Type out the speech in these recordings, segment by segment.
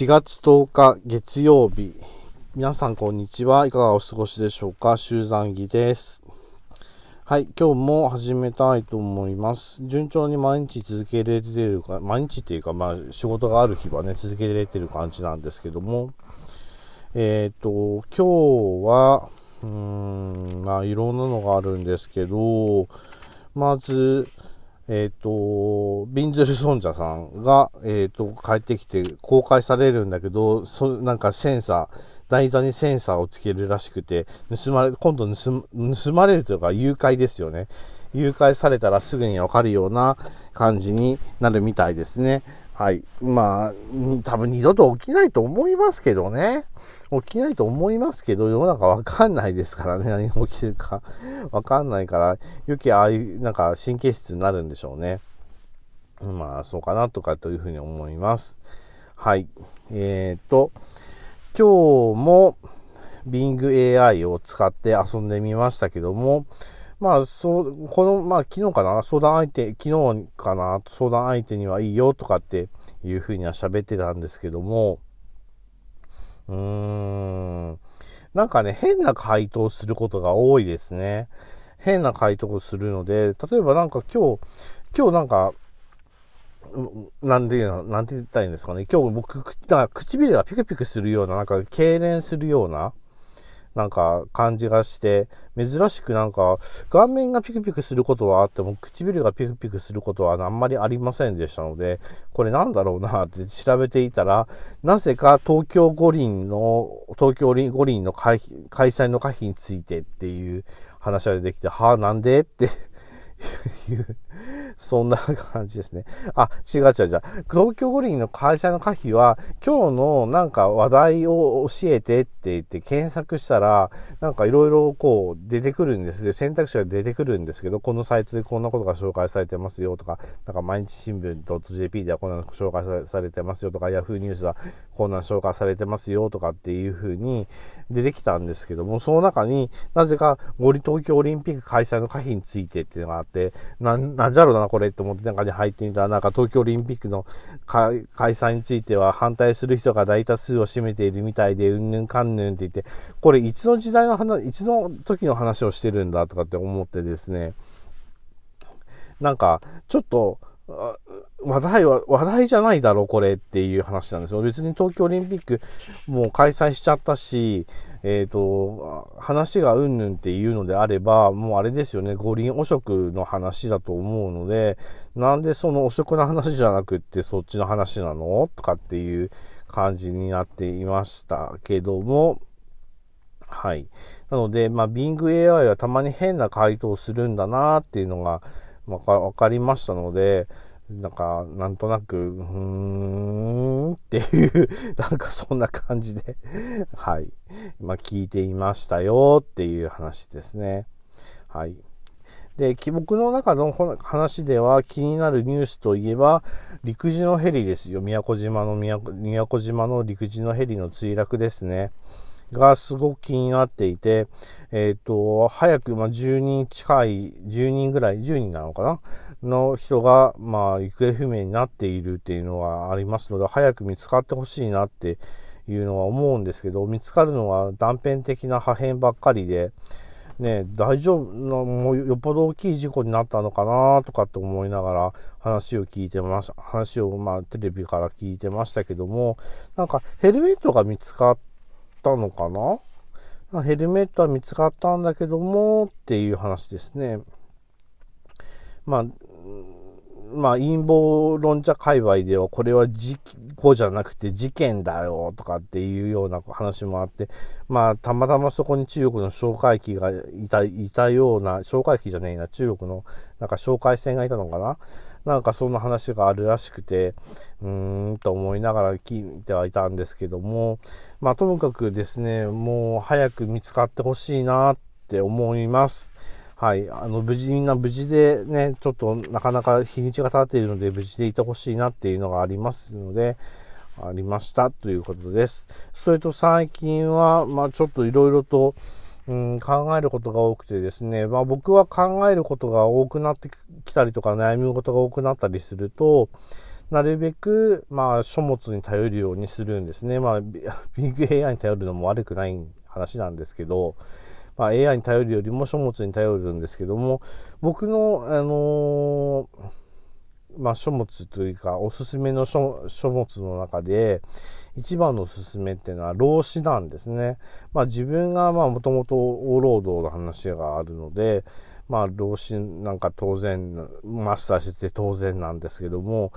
4月10日月曜日。皆さんこんにちは。いかがお過ごしでしょうか？集山儀です。はい、今日も始めたいと思います。順調に毎日続けられてるか、毎日っていうか、まあ仕事がある日はね、続けられてる感じなんですけども、えっ、ー、と、今日は、うーん、まあいろんなのがあるんですけど、まず、えっ、ー、と、ビンズル尊者さんが、えっ、ー、と、帰ってきて公開されるんだけど、そなんかセンサー、台座にセンサーをつけるらしくて、盗まれ、今度盗盗まれるというか誘拐ですよね。誘拐されたらすぐにわかるような感じになるみたいですね。はい。まあ、多分二度と起きないと思いますけどね。起きないと思いますけど、世の中わかんないですからね。何が起きるかわかんないから、余計ああいう、なんか神経質になるんでしょうね。まあ、そうかなとかというふうに思います。はい。えっ、ー、と、今日も Bing AI を使って遊んでみましたけども、まあ、そう、この、まあ、昨日かな、相談相手、昨日かな、相談相手にはいいよとかっていうふうには喋ってたんですけども、うーん、なんかね、変な回答することが多いですね。変な回答をするので、例えばなんか今日、今日なんか、なんで、なんて言ったらいいんですかね。今日僕、唇がピクピクするような、なんか、痙攣するような、なんか感じがして、珍しくなんか顔面がピクピクすることはあっても唇がピクピクすることはあんまりありませんでしたので、これなんだろうなって調べていたら、なぜか東京五輪の、東京五輪の開催の可否についてっていう話が出てきて、はあ、なんで？っていうそんな感じですね。あ、違う違う違う。東京五輪の開催の可否は、今日のなんか話題を教えてって言って検索したら、なんかいろいろこう出てくるんですで、選択肢が出てくるんですけど、このサイトでこんなことが紹介されてますよとか、なんか毎日新聞 .jp ではこんなの紹介されてますよとか、Yahoo ニュースはこんなの紹介されてますよとかっていう風に出てきたんですけども、その中になぜかゴリ東京オリンピック開催の可否についてっていうのがあって、な、なんじゃろうな、これって思って中に入ってみたら、なんか東京オリンピックの開催については反対する人が大多数を占めているみたいで、うんぬんかんぬんって言って、これいつの時代の話、いつの時の話をしてるんだとかって思ってですね、なんか、ちょっと、話題は、話題じゃないだろ、これっていう話なんですよ。別に東京オリンピックもう開催しちゃったし、えっ、ー、と、話がうんぬんっていうのであれば、もうあれですよね、五輪汚職の話だと思うので、なんでその汚職の話じゃなくってそっちの話なのとかっていう感じになっていましたけども、はい。なので、まあ、Bing AI はたまに変な回答をするんだなっていうのがわかりましたので、なんか、なんとなく、うーんっていう、なんかそんな感じではい。まあ、聞いていましたよっていう話ですね。はい。で、僕の中の話では気になるニュースといえば、陸自のヘリですよ。宮古島の宮古島の陸自のヘリの墜落ですね。がすごく気になっていて、えっ、ー、と、早く、まあ、10人近い、10人ぐらい、10人なのかな？の人が、まあ、行方不明になっているっていうのはありますので、早く見つかってほしいなっていうのは思うんですけど、見つかるのは断片的な破片ばっかりで、ね、大丈夫な、もうよっぽど大きい事故になったのかなとかって思いながら話を聞いてました、話をまあテレビから聞いてましたけども、なんかヘルメットが見つかったのかな？ヘルメットは見つかったんだけどもっていう話ですね。まあ、まあ、陰謀論者界隈では、これは事故じゃなくて事件だよとかっていうような話もあって、まあ、たまたまそこに中国の哨戒機がいた、いたような、哨戒機じゃねえな、中国のなんか哨戒船がいたのかな？なんかそんな話があるらしくて、うーんと思いながら聞いてはいたんですけども、まあともかくですね、もう早く見つかってほしいなって思います。はい。あの、無事、みんな無事でね、ちょっとなかなか日にちが経っているので、無事でいてほしいなっていうのがありますので、ありましたということです。それと最近は、まあちょっといろいろと、うん、考えることが多くてですね、まあ僕は考えることが多くなってきたりとか悩むことが多くなったりすると、なるべく、まあ、書物に頼るようにするんですね。まあ、ビ ッグ AI に頼るのも悪くない話なんですけど、まあ、AI に頼るよりも書物に頼るんですけども、僕の、あのー、まあ、書物というか、おすすめの書物の中で、一番のおすすめっていうのは老子なんですね。まあ自分がまあもともとオ労働の話があるので、まあ老子なんか当然、マスターしてて当然なんですけども、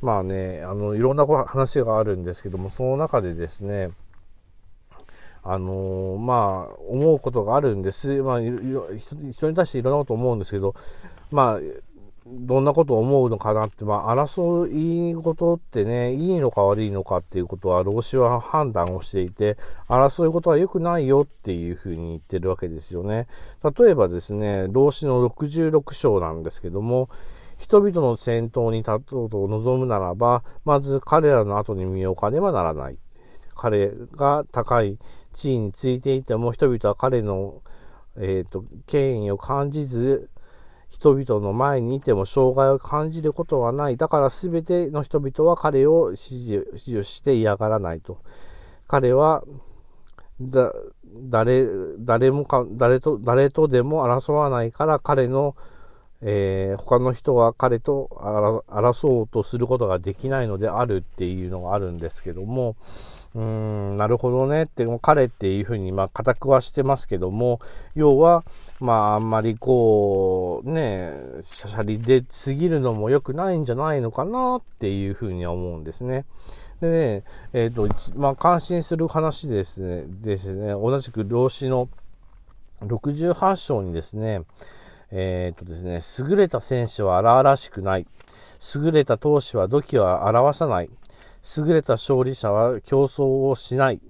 まあね、あの、いろんな話があるんですけども、その中でですね、あの、まあ、思うことがあるんです。まあ、人に対していろんなこと思うんですけど、まあ、どんなことを思うのかなって、まあ、争い事ってね、いいのか悪いのかっていうことは、老子は判断をしていて、争い事は良くないよっていうふうに言ってるわけですよね。例えばですね、老子の66章なんですけども、人々の先頭に立とうと望むならば、まず彼らの後に身を置かねばならない。彼が高い地位についていても、人々は彼の、えっ、ー、と、権威を感じず、人々の前にいても障害を感じることはない。だから全ての人々は彼を支持支持して嫌がらないと。彼は、だ、誰、誰もか、誰と、誰とでも争わないから彼の、えー、他の人は彼と争おうとすることができないのであるっていうのがあるんですけども、うーん、なるほどねって、も彼っていうふうに、まあ、固くはしてますけども、要は、まあ、あんまりこう、ね、シャシャリ出過ぎるのも良くないんじゃないのかなっていうふうには思うんですね。でね、えっ、ー、と、まあ、感心する話ですね、ですね、同じく老子の68章にですね、えっ、ー、とですね、優れた戦士は荒々しくない。優れた闘士は土器は表さない。優れた勝利者は競争をしない。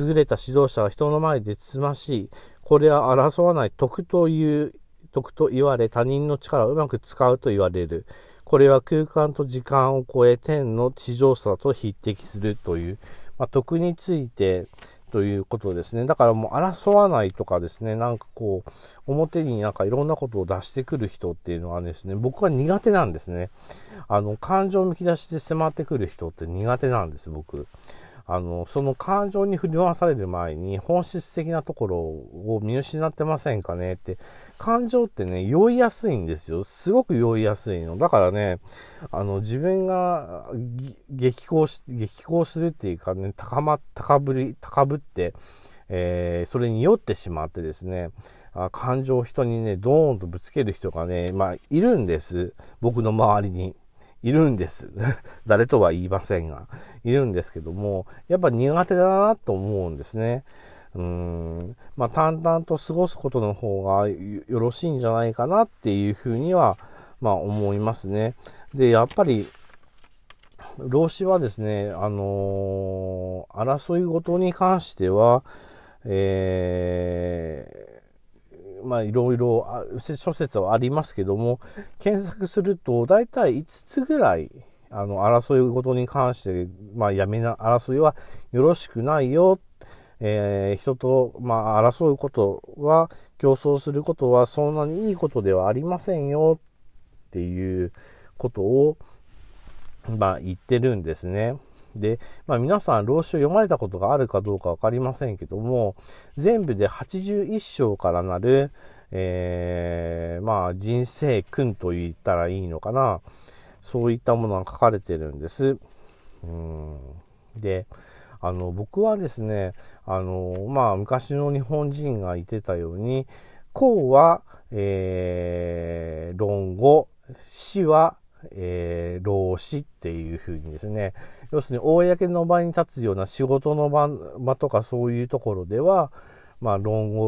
優れた指導者は人の前でつましい。これは争わない徳という、徳と言われ他人の力をうまく使うと言われる。これは空間と時間を超え天の地上さと匹敵するという、まあ、徳についてということですね。だからもう争わないとかですね、なんかこう、表になんかいろんなことを出してくる人っていうのはですね、僕は苦手なんですね。あの、感情をむき出しで迫ってくる人って苦手なんです、僕。あの、その感情に振り回される前に本質的なところを見失ってませんかねって、感情ってね、酔いやすいんですよ。すごく酔いやすいの。だからね、あの、自分が激高し、激高するっていうかね、高ま、高ぶり、高ぶって、えー、それに酔ってしまってですね、あ感情を人にね、ドーンとぶつける人がね、まあ、いるんです。僕の周りに。いるんです。誰とは言いませんが、いるんですけども、やっぱ苦手だなと思うんですね。うん、まあ、淡々と過ごすことの方がよろしいんじゃないかなっていうふうには、まあ、思いますね。で、やっぱり、老子はですね、あのー、争いごとに関しては、えーまあいろいろ諸説はありますけども、検索すると大体5つぐらい、あの、争いごとに関して、まあやめな、争いはよろしくないよ。えー、人と、まあ、争うことは、競争することはそんなにいいことではありませんよっていうことを、まあ、言ってるんですね。で、まあ、皆さん、老子を読まれたことがあるかどうかわかりませんけども、全部で81章からなる、えー、まあ、人生訓と言ったらいいのかな。そういったものが書かれてるんです。うんで、あの、僕はですね、あの、まあ、昔の日本人が言ってたように、公は、えー、論語、死は、えー、老子っていうふうにですね、要するに公の場に立つような仕事の場場とかそういうところでは、まあ、論語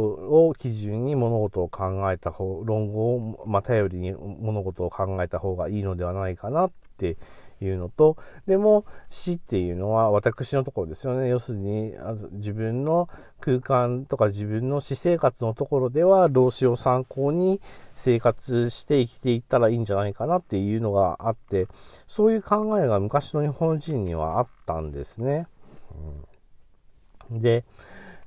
を基準に物事を考えた方、論語を、まあ、頼りに物事を考えた方がいいのではないかなっていうのと、でも死っていうのは私のところですよね。要するに自分の空間とか自分の私生活のところでは老子を参考に生活して生きていったらいいんじゃないかなっていうのがあって、そういう考えが昔の日本人にはあったんですね。うん、で、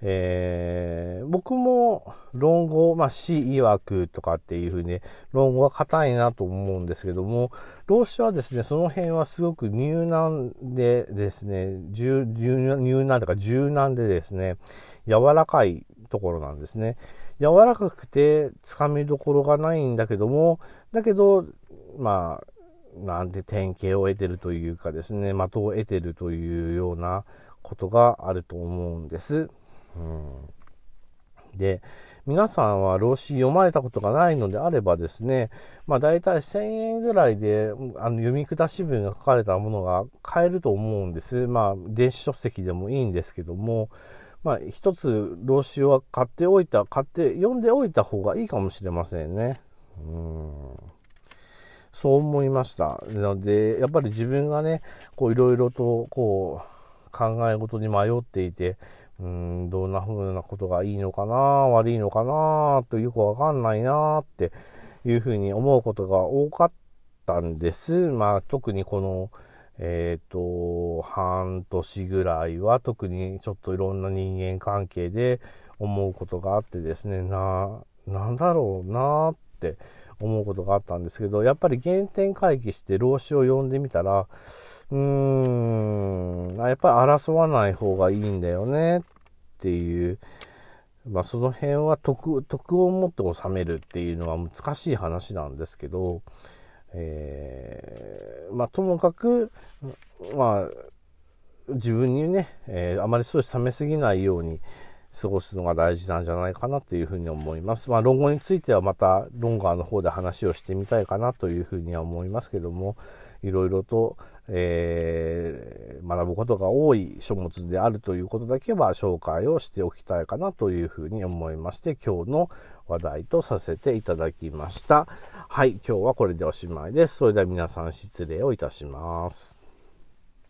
えー、僕も論語、まあ、死曰くとかっていうふうに、論語は硬いなと思うんですけども、老子はですね、その辺はすごく入難でですね、柔入難とか柔軟でですね、柔らかいところなんですね。柔らかくてつかみどころがないんだけども、だけど、まあ、なんて典型を得てるというかですね、的を得てるというようなことがあると思うんです。うん、で、皆さんは老子読まれたことがないのであればですね、まあ大体1000円ぐらいであの読み下し文が書かれたものが買えると思うんです。まあ電子書籍でもいいんですけども、まあ一つ老子は買っておいた、買って読んでおいた方がいいかもしれませんね。うんそう思いました。なので、やっぱり自分がね、こういろいろとこう考え事に迷っていて、うん、どんな風なことがいいのかな、悪いのかな、とよくわかんないな、っていうふうに思うことが多かったんです。まあ、特にこの、えっ、ー、と、半年ぐらいは特にちょっといろんな人間関係で思うことがあってですね、な、なんだろうなって思うことがあったんですけど、やっぱり原点回帰して老子を呼んでみたら、うーん、やっぱり争わない方がいいんだよねっていう、まあその辺は徳、徳を持って収めるっていうのは難しい話なんですけど、えー、まあともかく、まあ自分にね、えー、あまりストレス溜めすぎないように過ごすのが大事なんじゃないかなというふうに思います。まあ論語についてはまたロンガーの方で話をしてみたいかなというふうには思いますけども、いろいろと、えー、学ぶことが多い書物であるということだけは紹介をしておきたいかなというふうに思いまして、今日の話題とさせていただきました。はい、今日はこれでおしまいです。それでは皆さん失礼をいたします。